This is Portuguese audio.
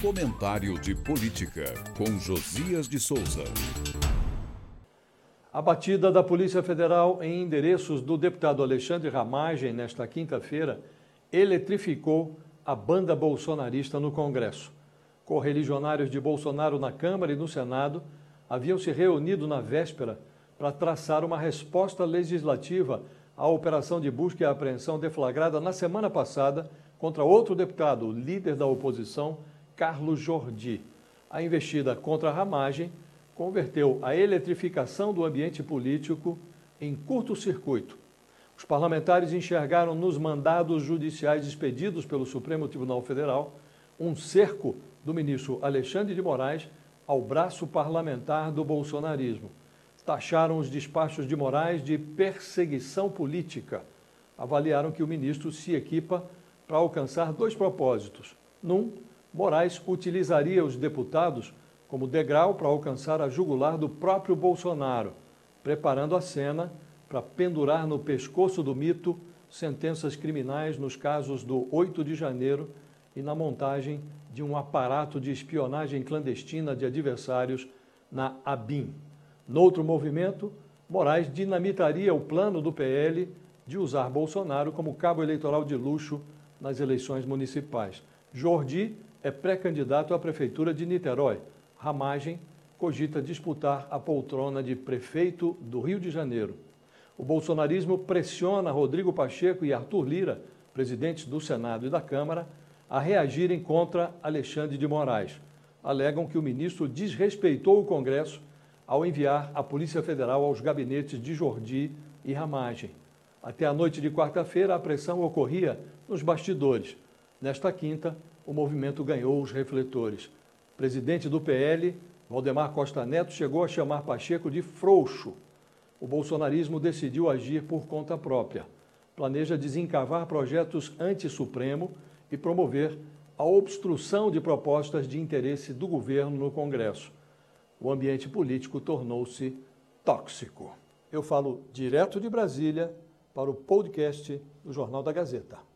Comentário de Política, com Josias de Souza. A batida da Polícia Federal em endereços do deputado Alexandre Ramagem nesta quinta-feira eletrificou a banda bolsonarista no Congresso. Correligionários de Bolsonaro na Câmara e no Senado haviam se reunido na véspera para traçar uma resposta legislativa à operação de busca e apreensão deflagrada na semana passada contra outro deputado, líder da oposição, Carlos Jordi. A investida contra a ramagem converteu a eletrificação do ambiente político em curto-circuito. Os parlamentares enxergaram nos mandados judiciais expedidos pelo Supremo Tribunal Federal um cerco do ministro Alexandre de Moraes ao braço parlamentar do bolsonarismo. Taxaram os despachos de Moraes de perseguição política. Avaliaram que o ministro se equipa para alcançar dois propósitos. Num, Moraes utilizaria os deputados como degrau para alcançar a jugular do próprio Bolsonaro, preparando a cena para pendurar no pescoço do mito sentenças criminais nos casos do 8 de janeiro e na montagem de um aparato de espionagem clandestina de adversários na ABIN. Noutro movimento, Moraes dinamitaria o plano do PL de usar Bolsonaro como cabo eleitoral de luxo nas eleições municipais. Jordi é pré-candidato à Prefeitura de Niterói. Ramagem cogita disputar a poltrona de prefeito do Rio de Janeiro. O bolsonarismo pressiona Rodrigo Pacheco e Arthur Lira, presidentes do Senado e da Câmara, a reagirem contra Alexandre de Moraes. Alegam que o ministro desrespeitou o Congresso ao enviar a Polícia Federal aos gabinetes de Jordi e Ramagem. Até a noite de quarta-feira, a pressão ocorria nos bastidores. Nesta quinta, o movimento ganhou os refletores. Presidente do PL, Valdemar Costa Neto, chegou a chamar Pacheco de frouxo. O bolsonarismo decidiu agir por conta própria. Planeja desencavar projetos anti-Supremo e promover a obstrução de propostas de interesse do governo no Congresso. O ambiente político tornou-se tóxico. Eu falo direto de Brasília para o podcast do Jornal da Gazeta.